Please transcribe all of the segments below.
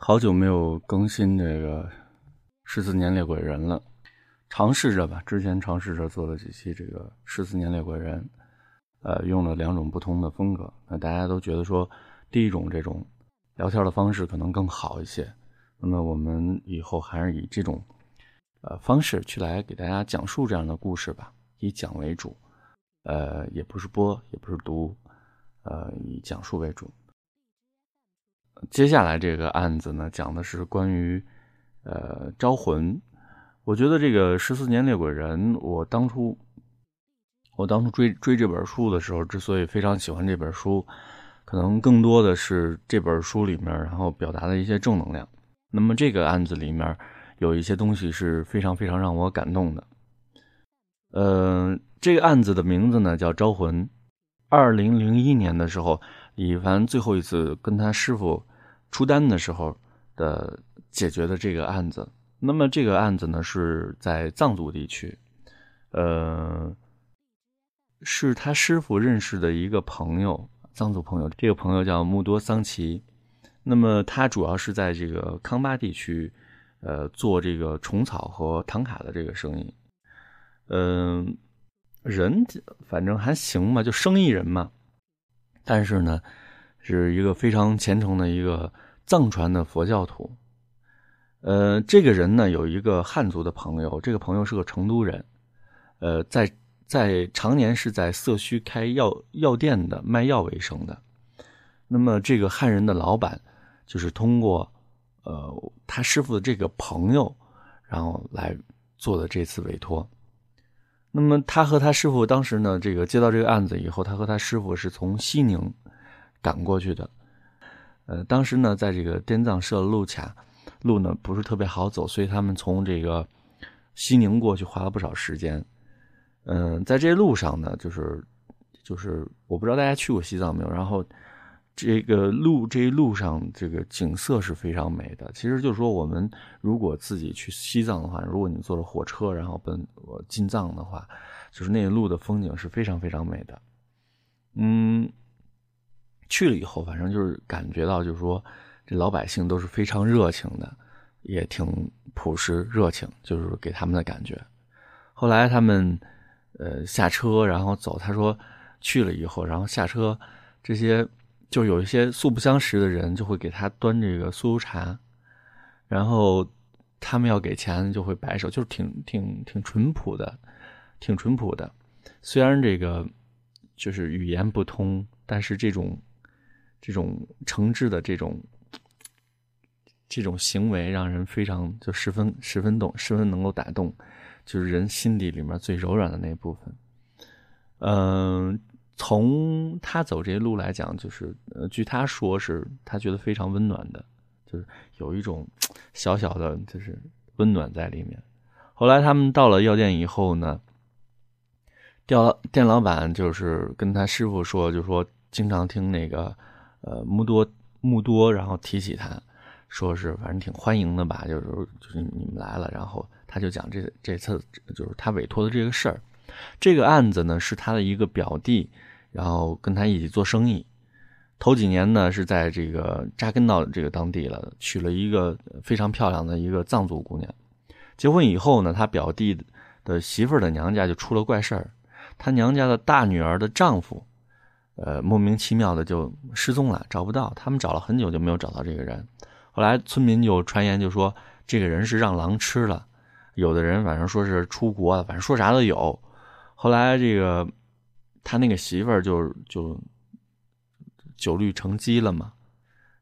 好久没有更新这个十四年猎鬼人了，尝试着吧。之前尝试着做了几期这个十四年猎鬼人，呃，用了两种不同的风格。那大家都觉得说，第一种这种聊天的方式可能更好一些。那么我们以后还是以这种呃方式去来给大家讲述这样的故事吧，以讲为主，呃，也不是播，也不是读，呃，以讲述为主。接下来这个案子呢，讲的是关于，呃，招魂。我觉得这个十四年猎鬼人，我当初，我当初追追这本书的时候，之所以非常喜欢这本书，可能更多的是这本书里面，然后表达的一些正能量。那么这个案子里面有一些东西是非常非常让我感动的。呃，这个案子的名字呢叫招魂。二零零一年的时候，李凡最后一次跟他师傅。出单的时候的解决的这个案子，那么这个案子呢是在藏族地区，呃，是他师傅认识的一个朋友，藏族朋友，这个朋友叫木多桑奇，那么他主要是在这个康巴地区，呃，做这个虫草和唐卡的这个生意，嗯，人反正还行嘛，就生意人嘛，但是呢。是一个非常虔诚的一个藏传的佛教徒，呃，这个人呢有一个汉族的朋友，这个朋友是个成都人，呃，在在常年是在色须开药药店的卖药为生的。那么这个汉人的老板就是通过呃他师傅的这个朋友，然后来做的这次委托。那么他和他师傅当时呢，这个接到这个案子以后，他和他师傅是从西宁。赶过去的，呃，当时呢，在这个滇藏社路卡路呢不是特别好走，所以他们从这个西宁过去花了不少时间。嗯，在这路上呢，就是就是我不知道大家去过西藏没有，然后这个路这一路上这个景色是非常美的。其实就是说，我们如果自己去西藏的话，如果你坐着火车然后奔我进藏的话，就是那一路的风景是非常非常美的。嗯。去了以后，反正就是感觉到，就是说，这老百姓都是非常热情的，也挺朴实热情，就是给他们的感觉。后来他们呃下车，然后走，他说去了以后，然后下车，这些就有一些素不相识的人就会给他端这个酥油茶，然后他们要给钱就会摆手，就是挺挺挺淳朴的，挺淳朴的。虽然这个就是语言不通，但是这种。这种诚挚的这种这种行为，让人非常就十分十分动，十分能够打动，就是人心底里面最柔软的那部分。嗯，从他走这些路来讲，就是呃，据他说是他觉得非常温暖的，就是有一种小小的，就是温暖在里面。后来他们到了药店以后呢，店店老板就是跟他师傅说，就说经常听那个。呃，木多木多，然后提起他，说是反正挺欢迎的吧，就是就是你们来了，然后他就讲这这次就是他委托的这个事儿，这个案子呢是他的一个表弟，然后跟他一起做生意，头几年呢是在这个扎根到这个当地了，娶了一个非常漂亮的一个藏族姑娘，结婚以后呢，他表弟的媳妇儿的娘家就出了怪事儿，他娘家的大女儿的丈夫。呃，莫名其妙的就失踪了，找不到。他们找了很久就没有找到这个人。后来村民就传言，就说这个人是让狼吃了。有的人反正说是出国了，反正说啥都有。后来这个他那个媳妇儿就就酒绿成鸡了嘛，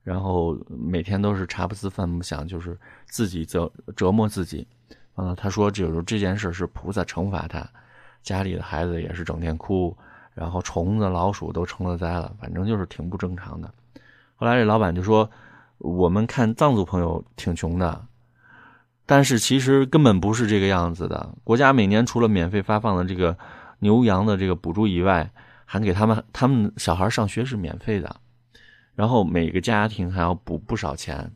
然后每天都是茶不思饭不想，就是自己折折磨自己。完了，他说，就是这件事是菩萨惩罚他，家里的孩子也是整天哭。然后虫子、老鼠都成了灾了，反正就是挺不正常的。后来这老板就说：“我们看藏族朋友挺穷的，但是其实根本不是这个样子的。国家每年除了免费发放的这个牛羊的这个补助以外，还给他们他们小孩上学是免费的。然后每个家庭还要补不少钱。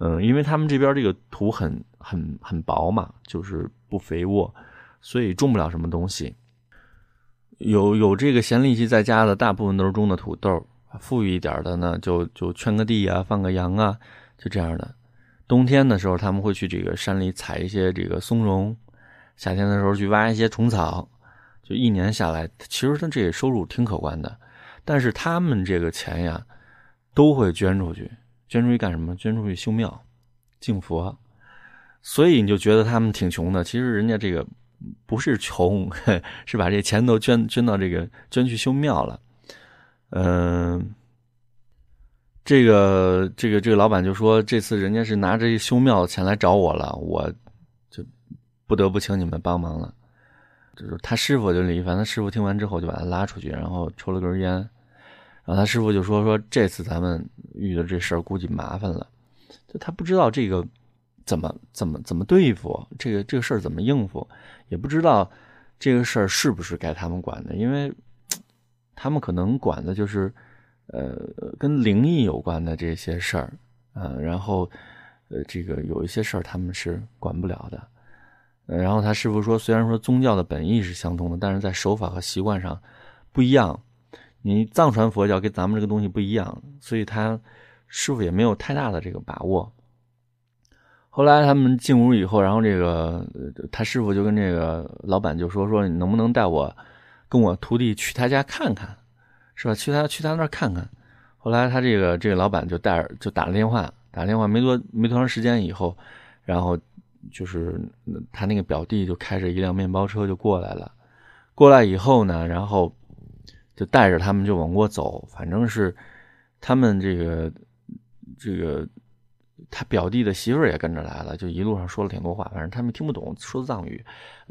嗯，因为他们这边这个土很很很薄嘛，就是不肥沃，所以种不了什么东西。”有有这个闲力气在家的，大部分都是种的土豆。富裕一点的呢，就就圈个地啊，放个羊啊，就这样的。冬天的时候，他们会去这个山里采一些这个松茸；夏天的时候去挖一些虫草。就一年下来，其实他这个收入挺可观的。但是他们这个钱呀，都会捐出去，捐出去干什么？捐出去修庙、敬佛。所以你就觉得他们挺穷的。其实人家这个不是穷，是把这钱都捐捐到这个捐去修庙了。嗯。这个这个这个老板就说，这次人家是拿着修庙的钱来找我了，我就不得不请你们帮忙了。就是他师傅就李一凡，他师傅听完之后就把他拉出去，然后抽了根烟，然后他师傅就说说这次咱们遇到这事儿估计麻烦了，就他不知道这个怎么怎么怎么对付，这个这个事儿怎么应付，也不知道这个事儿是不是该他们管的，因为 他们可能管的就是。呃，跟灵异有关的这些事儿，啊，然后，呃，这个有一些事儿他们是管不了的。然后他师傅说，虽然说宗教的本意是相通的，但是在手法和习惯上不一样。你藏传佛教跟咱们这个东西不一样，所以他师傅也没有太大的这个把握。后来他们进屋以后，然后这个他师傅就跟这个老板就说说，你能不能带我跟我徒弟去他家看看？是吧？去他去他那儿看看。后来他这个这个老板就带就打了电话，打电话没多没多长时间以后，然后就是他那个表弟就开着一辆面包车就过来了。过来以后呢，然后就带着他们就往过走。反正是他们这个这个他表弟的媳妇儿也跟着来了，就一路上说了挺多话。反正他们听不懂说藏语，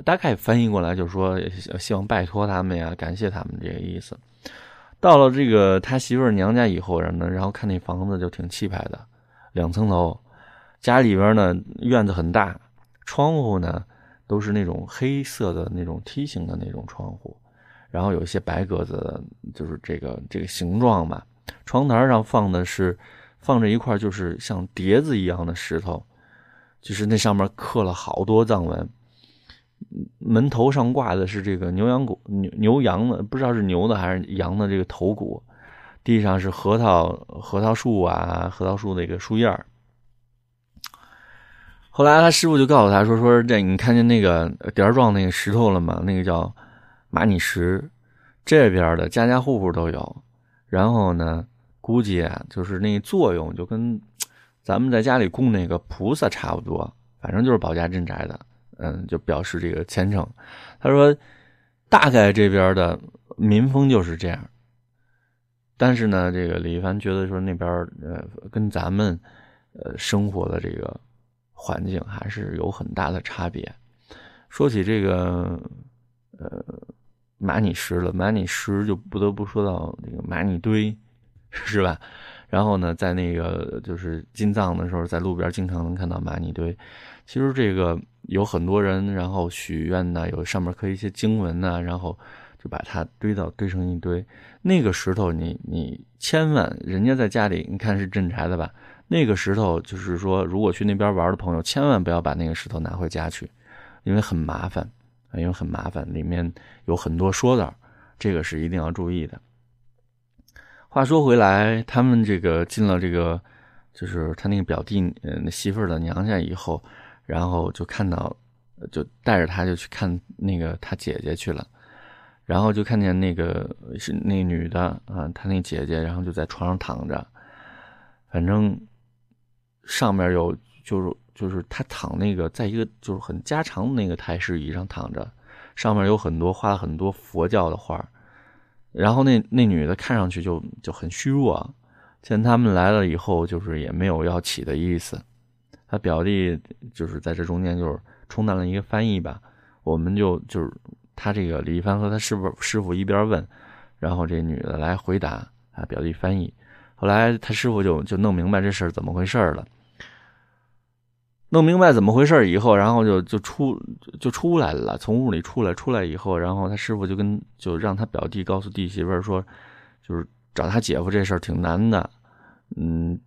大概翻译过来就是说希望拜托他们呀，感谢他们这个意思。到了这个他媳妇娘家以后，然后然后看那房子就挺气派的，两层楼，家里边呢院子很大，窗户呢都是那种黑色的那种梯形的那种窗户，然后有一些白格子，就是这个这个形状吧。窗台上放的是放着一块就是像碟子一样的石头，就是那上面刻了好多藏文。门头上挂的是这个牛羊骨牛牛羊的，不知道是牛的还是羊的这个头骨。地上是核桃核桃树啊，核桃树的一个树叶后来他师傅就告诉他说：“说这你看见那个点状那个石头了吗？那个叫玛尼石，这边的家家户户都有。然后呢，估计啊，就是那作用就跟咱们在家里供那个菩萨差不多，反正就是保家镇宅的。”嗯，就表示这个虔诚。他说，大概这边的民风就是这样。但是呢，这个李一凡觉得说那边呃，跟咱们呃生活的这个环境还是有很大的差别。说起这个呃玛尼石了，玛尼石就不得不说到那个玛尼堆，是吧？然后呢，在那个就是进藏的时候，在路边经常能看到玛尼堆。其实这个。有很多人，然后许愿呢，有上面刻一些经文呢，然后就把它堆到堆成一堆。那个石头，你你千万，人家在家里，你看是镇宅的吧？那个石头就是说，如果去那边玩的朋友，千万不要把那个石头拿回家去，因为很麻烦，因为很麻烦，里面有很多说道，这个是一定要注意的。话说回来，他们这个进了这个，就是他那个表弟呃那媳妇儿的娘家以后。然后就看到，就带着他就去看那个他姐姐去了，然后就看见那个是那女的啊，他那姐姐，然后就在床上躺着，反正上面有就是就是他躺那个在一个就是很家常的那个太师椅上躺着，上面有很多画了很多佛教的画，然后那那女的看上去就就很虚弱，见他们来了以后，就是也没有要起的意思。他表弟就是在这中间就是充当了一个翻译吧，我们就就是他这个李一帆和他师傅师傅一边问，然后这女的来回答啊，表弟翻译。后来他师傅就就弄明白这事儿怎么回事了，弄明白怎么回事以后，然后就就出就出来了，从屋里出来，出来以后，然后他师傅就跟就让他表弟告诉弟媳妇说，就是找他姐夫这事儿挺难的，嗯。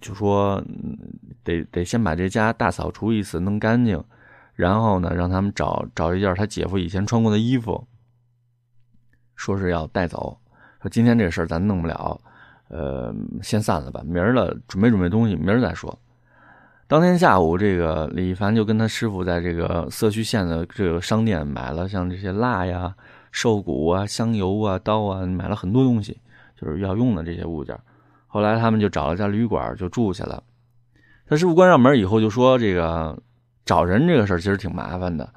就说得得先把这家大扫除一次，弄干净，然后呢，让他们找找一件他姐夫以前穿过的衣服，说是要带走。说今天这事儿咱弄不了，呃，先散了吧，明儿了准备准备东西，明儿再说。当天下午，这个李一凡就跟他师傅在这个色区县的这个商店买了像这些蜡呀、兽骨啊、香油啊、刀啊，买了很多东西，就是要用的这些物件。后来他们就找了家旅馆就住下了。他师傅关上门以后就说：“这个找人这个事儿其实挺麻烦的，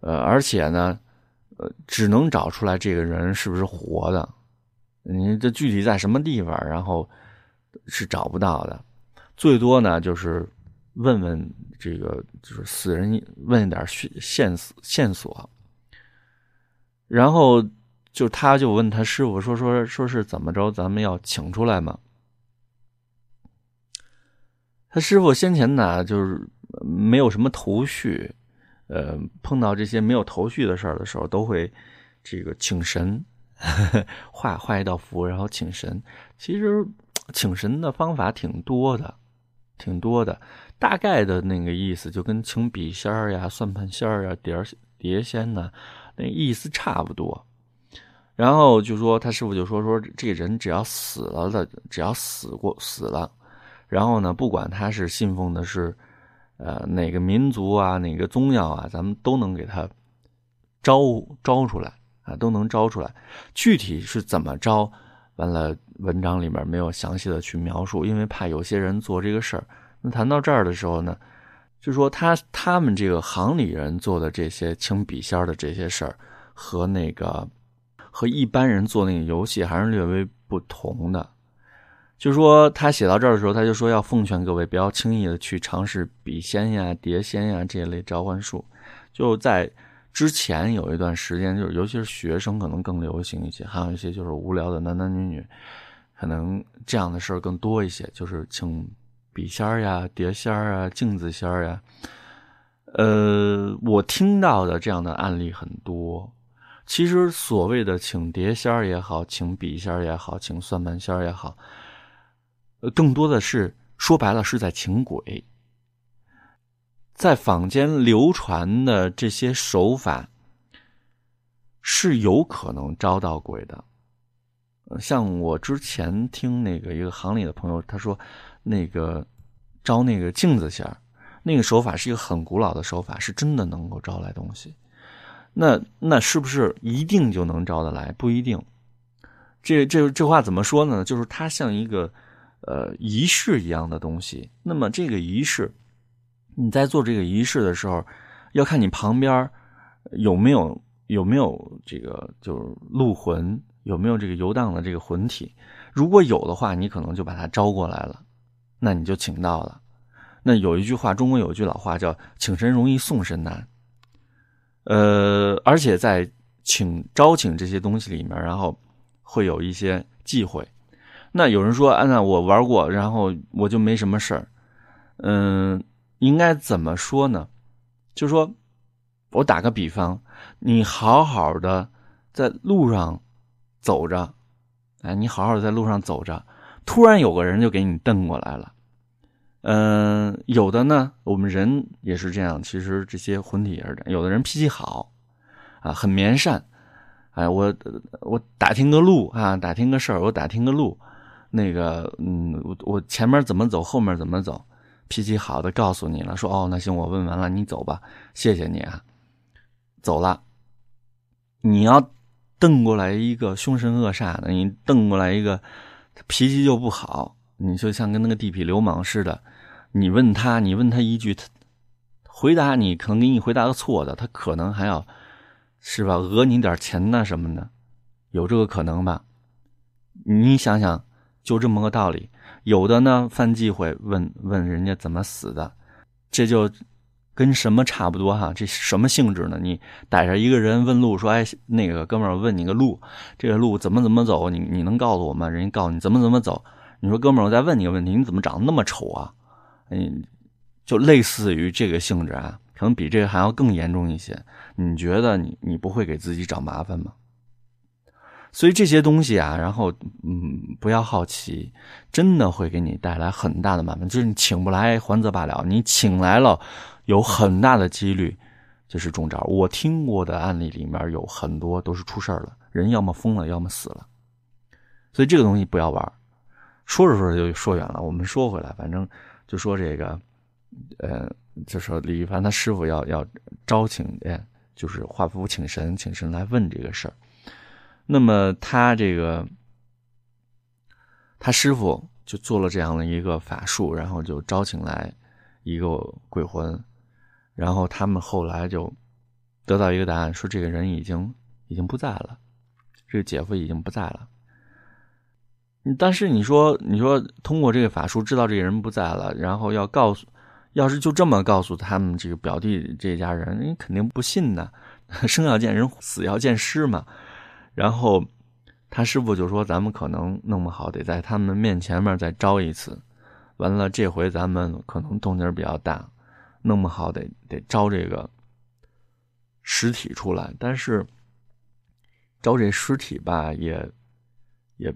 呃，而且呢，呃，只能找出来这个人是不是活的，你这具体在什么地方，然后是找不到的，最多呢就是。”问问这个就是死人，问一点线线索，然后就他就问他师傅说说说是怎么着，咱们要请出来吗？他师傅先前呢就是没有什么头绪，呃，碰到这些没有头绪的事儿的时候，都会这个请神，画画一道符，然后请神。其实请神的方法挺多的，挺多的。大概的那个意思就跟请笔仙儿呀、算盘仙儿啊、碟碟仙呢，那意思差不多。然后就说他师傅就说说这人只要死了的，只要死过死了，然后呢，不管他是信奉的是呃哪个民族啊、哪个宗教啊，咱们都能给他招招出来啊，都能招出来。具体是怎么招，完了文章里面没有详细的去描述，因为怕有些人做这个事儿。那谈到这儿的时候呢，就说他他们这个行里人做的这些请笔仙的这些事儿，和那个和一般人做那个游戏还是略微不同的。就说他写到这儿的时候，他就说要奉劝各位不要轻易的去尝试笔仙呀、碟仙呀这一类召唤术。就在之前有一段时间，就是尤其是学生可能更流行一些，还有一些就是无聊的男男女女，可能这样的事儿更多一些，就是请。笔仙儿呀，碟仙儿啊，镜子仙儿呀，呃，我听到的这样的案例很多。其实所谓的请碟仙儿也好，请笔仙儿也好，请算盘仙儿也好，呃，更多的是说白了是在请鬼。在坊间流传的这些手法是有可能招到鬼的。像我之前听那个一个行里的朋友他说。那个招那个镜子仙，那个手法是一个很古老的手法，是真的能够招来东西。那那是不是一定就能招得来？不一定。这这这话怎么说呢？就是它像一个呃仪式一样的东西。那么这个仪式，你在做这个仪式的时候，要看你旁边有没有有没有这个就是鹿魂，有没有这个游荡的这个魂体。如果有的话，你可能就把它招过来了。那你就请到了。那有一句话，中国有一句老话叫“请神容易送神难”。呃，而且在请招请这些东西里面，然后会有一些忌讳。那有人说：“安娜，我玩过，然后我就没什么事儿。”嗯，应该怎么说呢？就说，我打个比方，你好好的在路上走着，哎，你好好的在路上走着。突然有个人就给你瞪过来了，嗯，有的呢，我们人也是这样。其实这些魂体也是这样。有的人脾气好，啊，很绵善，哎，我我打听个路啊，打听个事儿，我打听个路，那个，嗯，我我前面怎么走，后面怎么走，脾气好的告诉你了，说哦，那行，我问完了，你走吧，谢谢你啊，走了。你要瞪过来一个凶神恶煞的，你瞪过来一个。脾气就不好，你就像跟那个地痞流氓似的。你问他，你问他一句，他回答你可能给你回答个错的，他可能还要是吧讹你点钱呢什么的，有这个可能吧？你想想，就这么个道理。有的呢犯忌讳，问问人家怎么死的，这就。跟什么差不多哈？这什么性质呢？你逮着一个人问路，说：“哎，那个哥们儿，问你个路，这个路怎么怎么走？你你能告诉我吗？”人家告诉你怎么怎么走。你说：“哥们儿，我再问你个问题，你怎么长得那么丑啊？”嗯，就类似于这个性质啊，可能比这个还要更严重一些。你觉得你你不会给自己找麻烦吗？所以这些东西啊，然后嗯，不要好奇，真的会给你带来很大的麻烦。就是你请不来还则罢了，你请来了。有很大的几率就是中招。我听过的案例里面有很多都是出事了，人要么疯了，要么死了。所以这个东西不要玩说着说着就说远了。我们说回来，反正就说这个，呃，就说李一凡他师傅要要招请，就是画符请神，请神来问这个事儿。那么他这个，他师傅就做了这样的一个法术，然后就招请来一个鬼魂，然后他们后来就得到一个答案，说这个人已经已经不在了，这个姐夫已经不在了。但是你说，你说通过这个法术知道这个人不在了，然后要告诉，要是就这么告诉他们这个表弟这家人，人肯定不信呢。生要见人，死要见尸嘛。然后他师傅就说：“咱们可能弄不好，得在他们面前面再招一次。完了，这回咱们可能动静比较大，弄不好得得招这个尸体出来。但是招这尸体吧，也也。”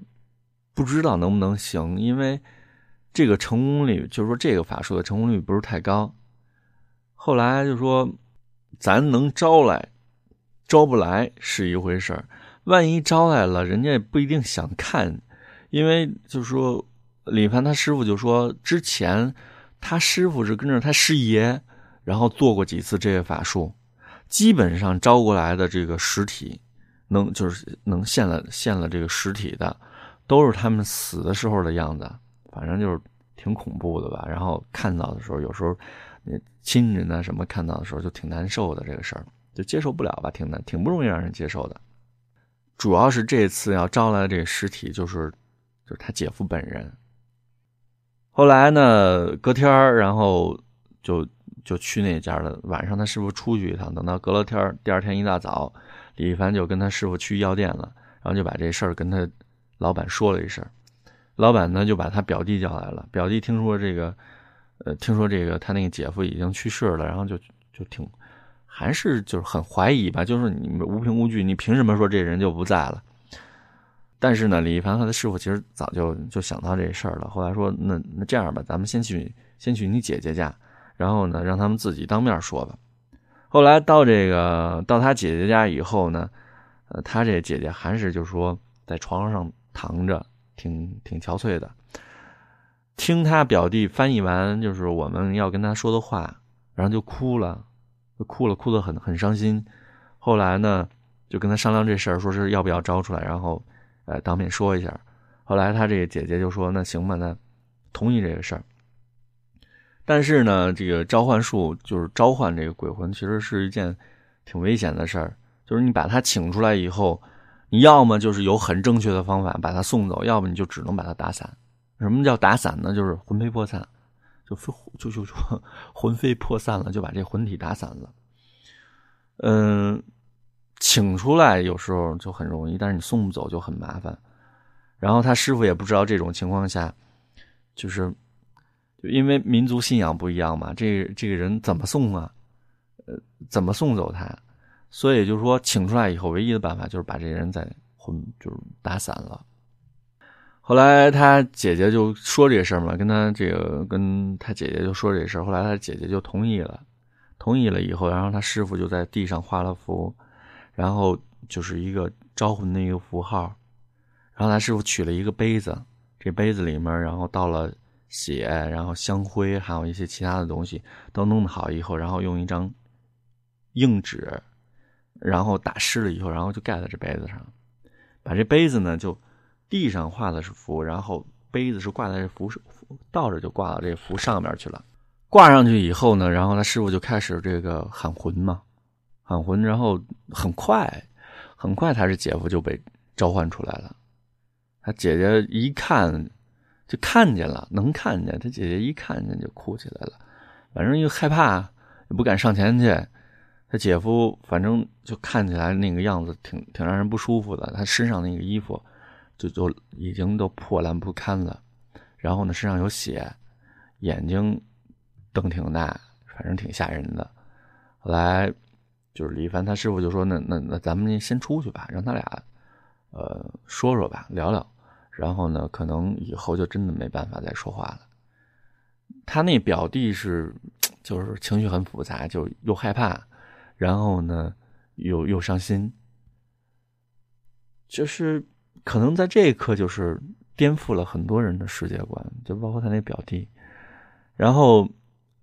不知道能不能行，因为这个成功率，就是说这个法术的成功率不是太高。后来就说，咱能招来，招不来是一回事儿。万一招来了，人家也不一定想看，因为就是说，李凡他师傅就说，之前他师傅是跟着他师爷，然后做过几次这个法术，基本上招过来的这个实体，能就是能现了现了这个实体的。都是他们死的时候的样子，反正就是挺恐怖的吧。然后看到的时候，有时候亲人呢什么看到的时候就挺难受的，这个事儿就接受不了吧，挺难，挺不容易让人接受的。主要是这次要招来的这个尸体，就是就是他姐夫本人。后来呢，隔天然后就就去那家了。晚上他师傅出去一趟，等到隔了天第二天一大早，李一凡就跟他师傅去药店了，然后就把这事儿跟他。老板说了一声，老板呢就把他表弟叫来了。表弟听说这个，呃，听说这个他那个姐夫已经去世了，然后就就挺，还是就是很怀疑吧，就是你们无凭无据，你凭什么说这人就不在了？但是呢，李一凡和他师傅其实早就就想到这事儿了。后来说，那那这样吧，咱们先去先去你姐姐家，然后呢，让他们自己当面说吧。后来到这个到他姐姐家以后呢，呃，他这姐姐还是就说在床上。躺着，挺挺憔悴的。听他表弟翻译完，就是我们要跟他说的话，然后就哭了，哭了，哭得很很伤心。后来呢，就跟他商量这事儿，说是要不要招出来，然后呃当面说一下。后来他这个姐姐就说：“那行吧，那同意这个事儿。”但是呢，这个召唤术就是召唤这个鬼魂，其实是一件挺危险的事儿。就是你把他请出来以后。你要么就是有很正确的方法把他送走，要么你就只能把他打散。什么叫打散呢？就是魂飞魄散，就就就就魂飞魄散了，就把这魂体打散了。嗯，请出来有时候就很容易，但是你送不走就很麻烦。然后他师傅也不知道这种情况下，就是就因为民族信仰不一样嘛，这这个人怎么送啊？呃，怎么送走他？所以就是说，请出来以后，唯一的办法就是把这人再魂，就是打散了。后来他姐姐就说这事儿嘛，跟他这个跟他姐姐就说这事儿。后来他姐姐就同意了，同意了以后，然后他师傅就在地上画了符，然后就是一个招魂的一个符号。然后他师傅取了一个杯子，这杯子里面然后倒了血，然后香灰，还有一些其他的东西，都弄好以后，然后用一张硬纸。然后打湿了以后，然后就盖在这杯子上，把这杯子呢就地上画的是符，然后杯子是挂在这符倒着就挂到这符上面去了。挂上去以后呢，然后他师傅就开始这个喊魂嘛，喊魂，然后很快很快，他这姐夫就被召唤出来了。他姐姐一看就看见了，能看见，他姐姐一看见就哭起来了，反正又害怕，也不敢上前去。他姐夫反正就看起来那个样子挺挺让人不舒服的，他身上那个衣服就就已经都破烂不堪了，然后呢身上有血，眼睛瞪挺大，反正挺吓人的。后来就是李凡他师傅就说：“那那那咱们先出去吧，让他俩呃说说吧，聊聊。然后呢，可能以后就真的没办法再说话了。”他那表弟是就是情绪很复杂，就又害怕。然后呢，又又伤心，就是可能在这一刻，就是颠覆了很多人的世界观，就包括他那表弟。然后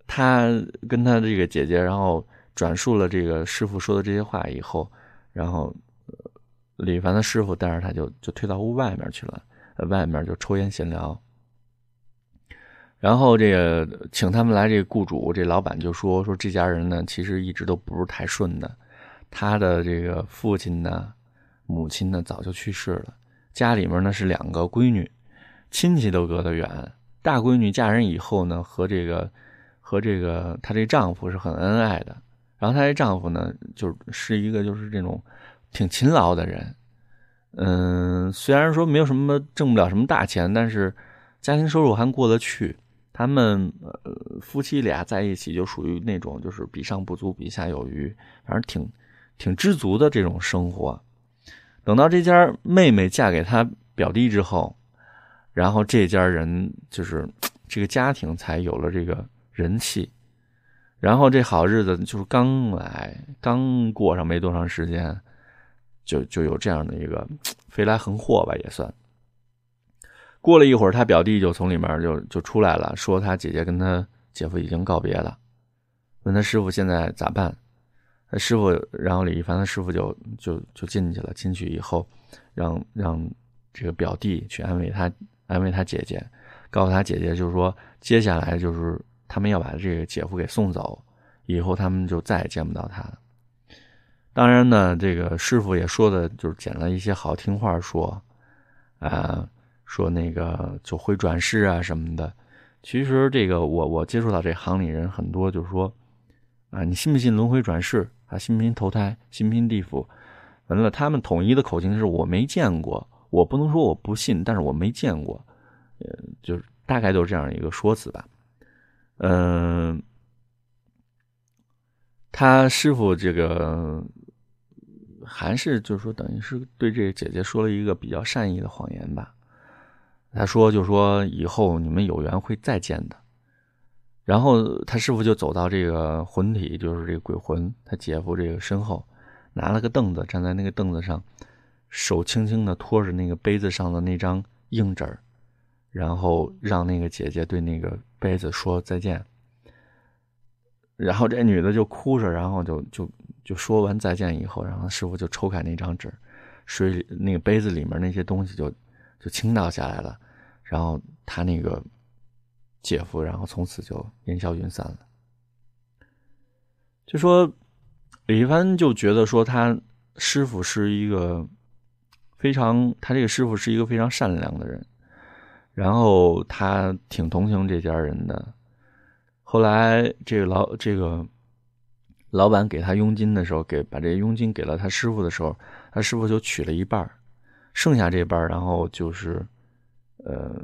他跟他这个姐姐，然后转述了这个师傅说的这些话以后，然后李凡的师傅带着他就就退到屋外面去了，外面就抽烟闲聊。然后这个请他们来，这个雇主这老板就说说这家人呢，其实一直都不是太顺的。他的这个父亲呢，母亲呢早就去世了，家里面呢是两个闺女，亲戚都隔得远。大闺女嫁人以后呢，和这个和这个她这丈夫是很恩爱的。然后她这丈夫呢，就是一个就是这种挺勤劳的人。嗯，虽然说没有什么挣不了什么大钱，但是家庭收入还过得去。他们呃夫妻俩在一起就属于那种就是比上不足，比下有余，反正挺挺知足的这种生活。等到这家妹妹嫁给他表弟之后，然后这家人就是这个家庭才有了这个人气。然后这好日子就是刚来刚过上没多长时间，就就有这样的一个飞来横祸吧，也算。过了一会儿，他表弟就从里面就就出来了，说他姐姐跟他姐夫已经告别了，问他师傅现在咋办？他师傅，然后李一凡的师傅就就就进去了。进去以后，让让这个表弟去安慰他，安慰他姐姐，告诉他姐姐，就是说接下来就是他们要把这个姐夫给送走，以后他们就再也见不到他。当然呢，这个师傅也说的就是捡了一些好听话说，啊。说那个就会转世啊什么的，其实这个我我接触到这行里人很多，就是说啊，你信不信轮回转世啊？信不信投胎？信不信地府？完了，他们统一的口径是我没见过，我不能说我不信，但是我没见过，呃，就是大概就是这样一个说辞吧。嗯，他师傅这个还是就是说，等于是对这个姐姐说了一个比较善意的谎言吧。他说：“就说以后你们有缘会再见的。”然后他师傅就走到这个魂体，就是这个鬼魂，他姐夫这个身后，拿了个凳子，站在那个凳子上，手轻轻的托着那个杯子上的那张硬纸然后让那个姐姐对那个杯子说再见。然后这女的就哭着，然后就就就说完再见以后，然后师傅就抽开那张纸，水里那个杯子里面那些东西就。就倾倒下来了，然后他那个姐夫，然后从此就烟消云散了。就说李一帆就觉得说他师傅是一个非常，他这个师傅是一个非常善良的人，然后他挺同情这家人的。后来这个老这个老板给他佣金的时候，给把这佣金给了他师傅的时候，他师傅就取了一半剩下这半然后就是，呃，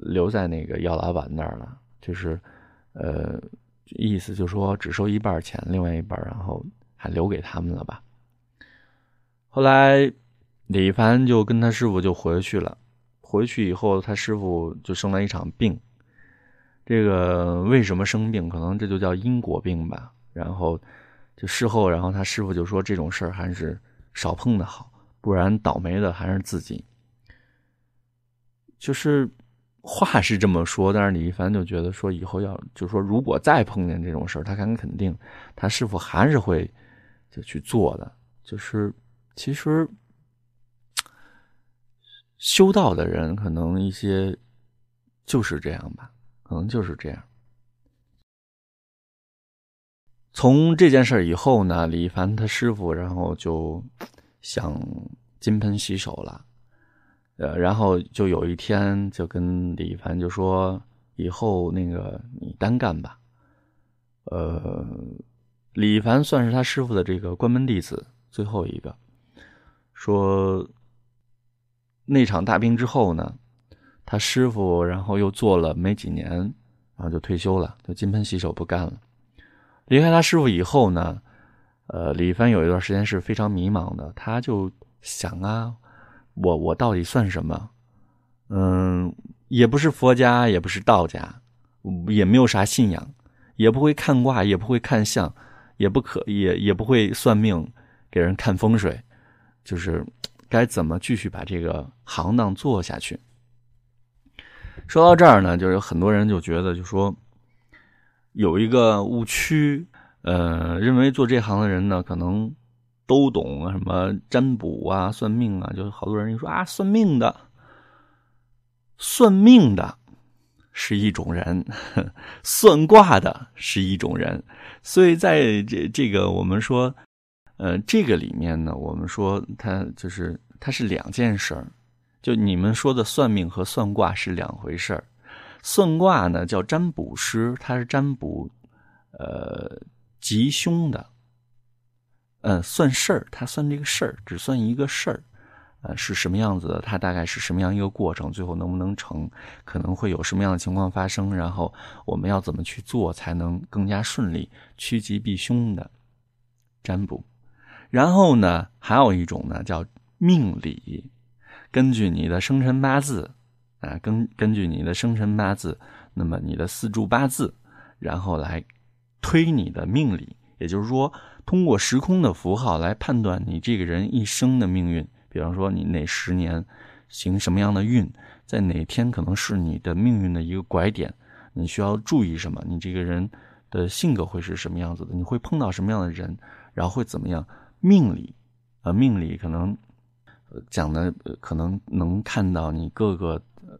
留在那个药老板那儿了。就是，呃，意思就说只收一半钱，另外一半然后还留给他们了吧。后来李凡就跟他师傅就回去了。回去以后，他师傅就生了一场病。这个为什么生病？可能这就叫因果病吧。然后就事后，然后他师傅就说这种事儿还是少碰的好。不然倒霉的还是自己。就是话是这么说，但是李一凡就觉得说以后要，就是说如果再碰见这种事儿，他敢肯定，他师傅还是会就去做的。就是其实修道的人可能一些就是这样吧，可能就是这样。从这件事以后呢，李一凡他师傅然后就。想金盆洗手了，呃，然后就有一天就跟李一凡就说：“以后那个你单干吧。”呃，李一凡算是他师傅的这个关门弟子，最后一个。说那场大病之后呢，他师傅然后又做了没几年，然后就退休了，就金盆洗手不干了。离开他师傅以后呢？呃，李一凡有一段时间是非常迷茫的，他就想啊，我我到底算什么？嗯，也不是佛家，也不是道家，也没有啥信仰，也不会看卦，也不会看相，也不可也也不会算命，给人看风水，就是该怎么继续把这个行当做下去？说到这儿呢，就是有很多人就觉得，就说有一个误区，呃，认为做这行的人呢，可能都懂什么占卜啊、算命啊，就是好多人一说啊，算命的，算命的是一种人，算卦的是一种人，所以在这这个我们说，呃，这个里面呢，我们说它就是它是两件事儿。就你们说的算命和算卦是两回事儿，算卦呢叫占卜师，他是占卜，呃吉凶的，嗯，算事儿，他算这个事儿，只算一个事儿，呃是什么样子的，他大概是什么样一个过程，最后能不能成，可能会有什么样的情况发生，然后我们要怎么去做才能更加顺利，趋吉避凶的占卜，然后呢还有一种呢叫命理。根据你的生辰八字，啊，根根据你的生辰八字，那么你的四柱八字，然后来推你的命理，也就是说，通过时空的符号来判断你这个人一生的命运。比方说，你哪十年行什么样的运，在哪天可能是你的命运的一个拐点，你需要注意什么？你这个人的性格会是什么样子的？你会碰到什么样的人？然后会怎么样？命理，呃，命理可能。讲的可能能看到你各个，呃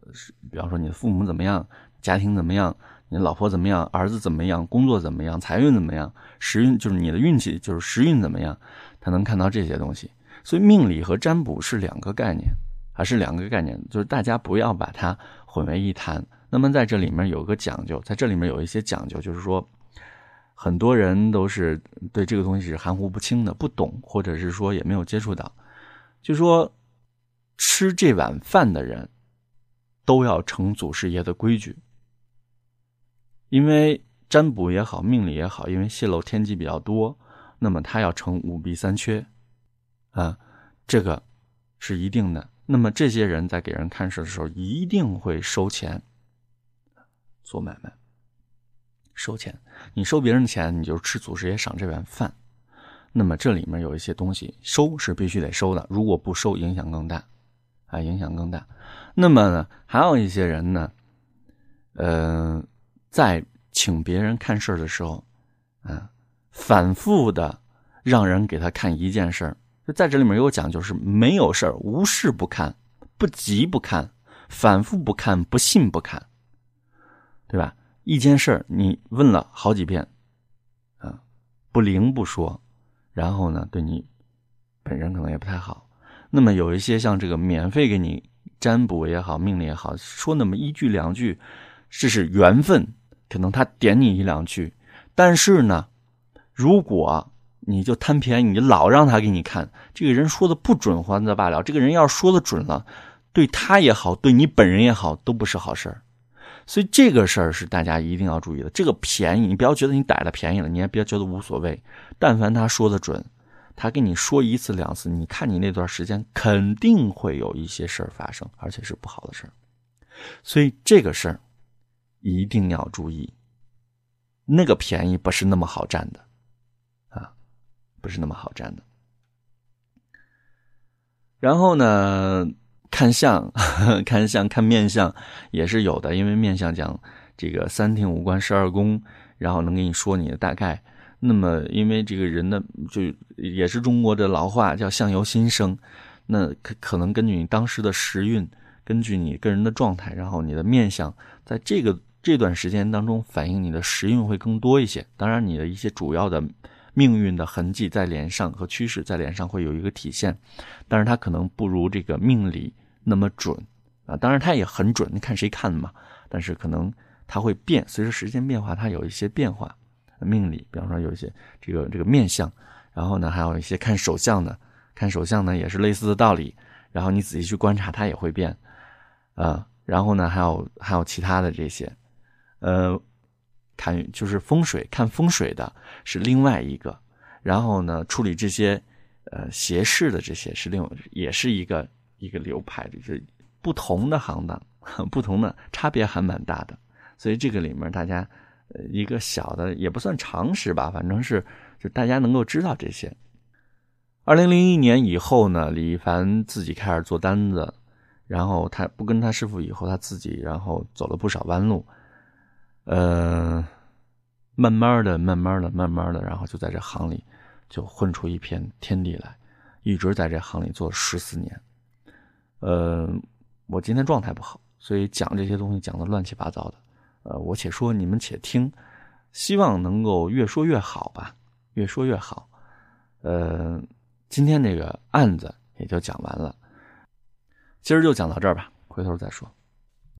比方说你的父母怎么样，家庭怎么样，你老婆怎么样，儿子怎么样，工作怎么样，财运怎么样，时运就是你的运气，就是时运怎么样，他能看到这些东西。所以命理和占卜是两个概念，还是两个概念，就是大家不要把它混为一谈。那么在这里面有个讲究，在这里面有一些讲究，就是说很多人都是对这个东西是含糊不清的，不懂，或者是说也没有接触到。就说吃这碗饭的人，都要成祖师爷的规矩，因为占卜也好，命理也好，因为泄露天机比较多，那么他要成五弊三缺，啊，这个是一定的。那么这些人在给人看事的时候，一定会收钱做买卖，收钱。你收别人的钱，你就吃祖师爷赏这碗饭。那么这里面有一些东西收是必须得收的，如果不收，影响更大，啊，影响更大。那么呢，还有一些人呢，呃，在请别人看事儿的时候，啊，反复的让人给他看一件事儿，就在这里面有讲究，是没有事儿，无事不看，不急不看，反复不看，不信不看，对吧？一件事儿你问了好几遍，啊，不灵不说。然后呢，对你本人可能也不太好。那么有一些像这个免费给你占卜也好，命令也好，说那么一句两句，这是缘分，可能他点你一两句。但是呢，如果你就贪便宜，你老让他给你看，这个人说的不准，还则罢了；这个人要是说的准了，对他也好，对你本人也好，都不是好事儿。所以这个事儿是大家一定要注意的。这个便宜，你不要觉得你逮了便宜了，你也不要觉得无所谓。但凡他说的准，他跟你说一次两次，你看你那段时间肯定会有一些事儿发生，而且是不好的事儿。所以这个事儿一定要注意，那个便宜不是那么好占的啊，不是那么好占的。然后呢？看相，看相，看面相也是有的，因为面相讲这个三庭五官十二宫，然后能给你说你的大概。那么，因为这个人呢，就也是中国的老话叫相由心生，那可可能根据你当时的时运，根据你个人的状态，然后你的面相在这个这段时间当中反映你的时运会更多一些。当然，你的一些主要的命运的痕迹在脸上和趋势在脸上会有一个体现，但是它可能不如这个命理。那么准啊，当然它也很准，你看谁看嘛。但是可能它会变，随着时间变化，它有一些变化。命理，比方说有一些这个这个面相，然后呢还有一些看手相的，看手相呢也是类似的道理。然后你仔细去观察，它也会变啊。然后呢还有还有其他的这些，呃，看就是风水，看风水的是另外一个。然后呢处理这些呃邪事的这些是另也是一个。一个流派就，是不同的行当，不同的差别还蛮大的，所以这个里面大家呃一个小的也不算常识吧，反正是就大家能够知道这些。二零零一年以后呢，李一凡自己开始做单子，然后他不跟他师傅以后，他自己然后走了不少弯路，呃，慢慢的、慢慢的、慢慢的，然后就在这行里就混出一片天地来，一直在这行里做十四年。呃，我今天状态不好，所以讲这些东西讲的乱七八糟的。呃，我且说，你们且听，希望能够越说越好吧，越说越好。呃，今天这个案子也就讲完了，今儿就讲到这儿吧，回头再说。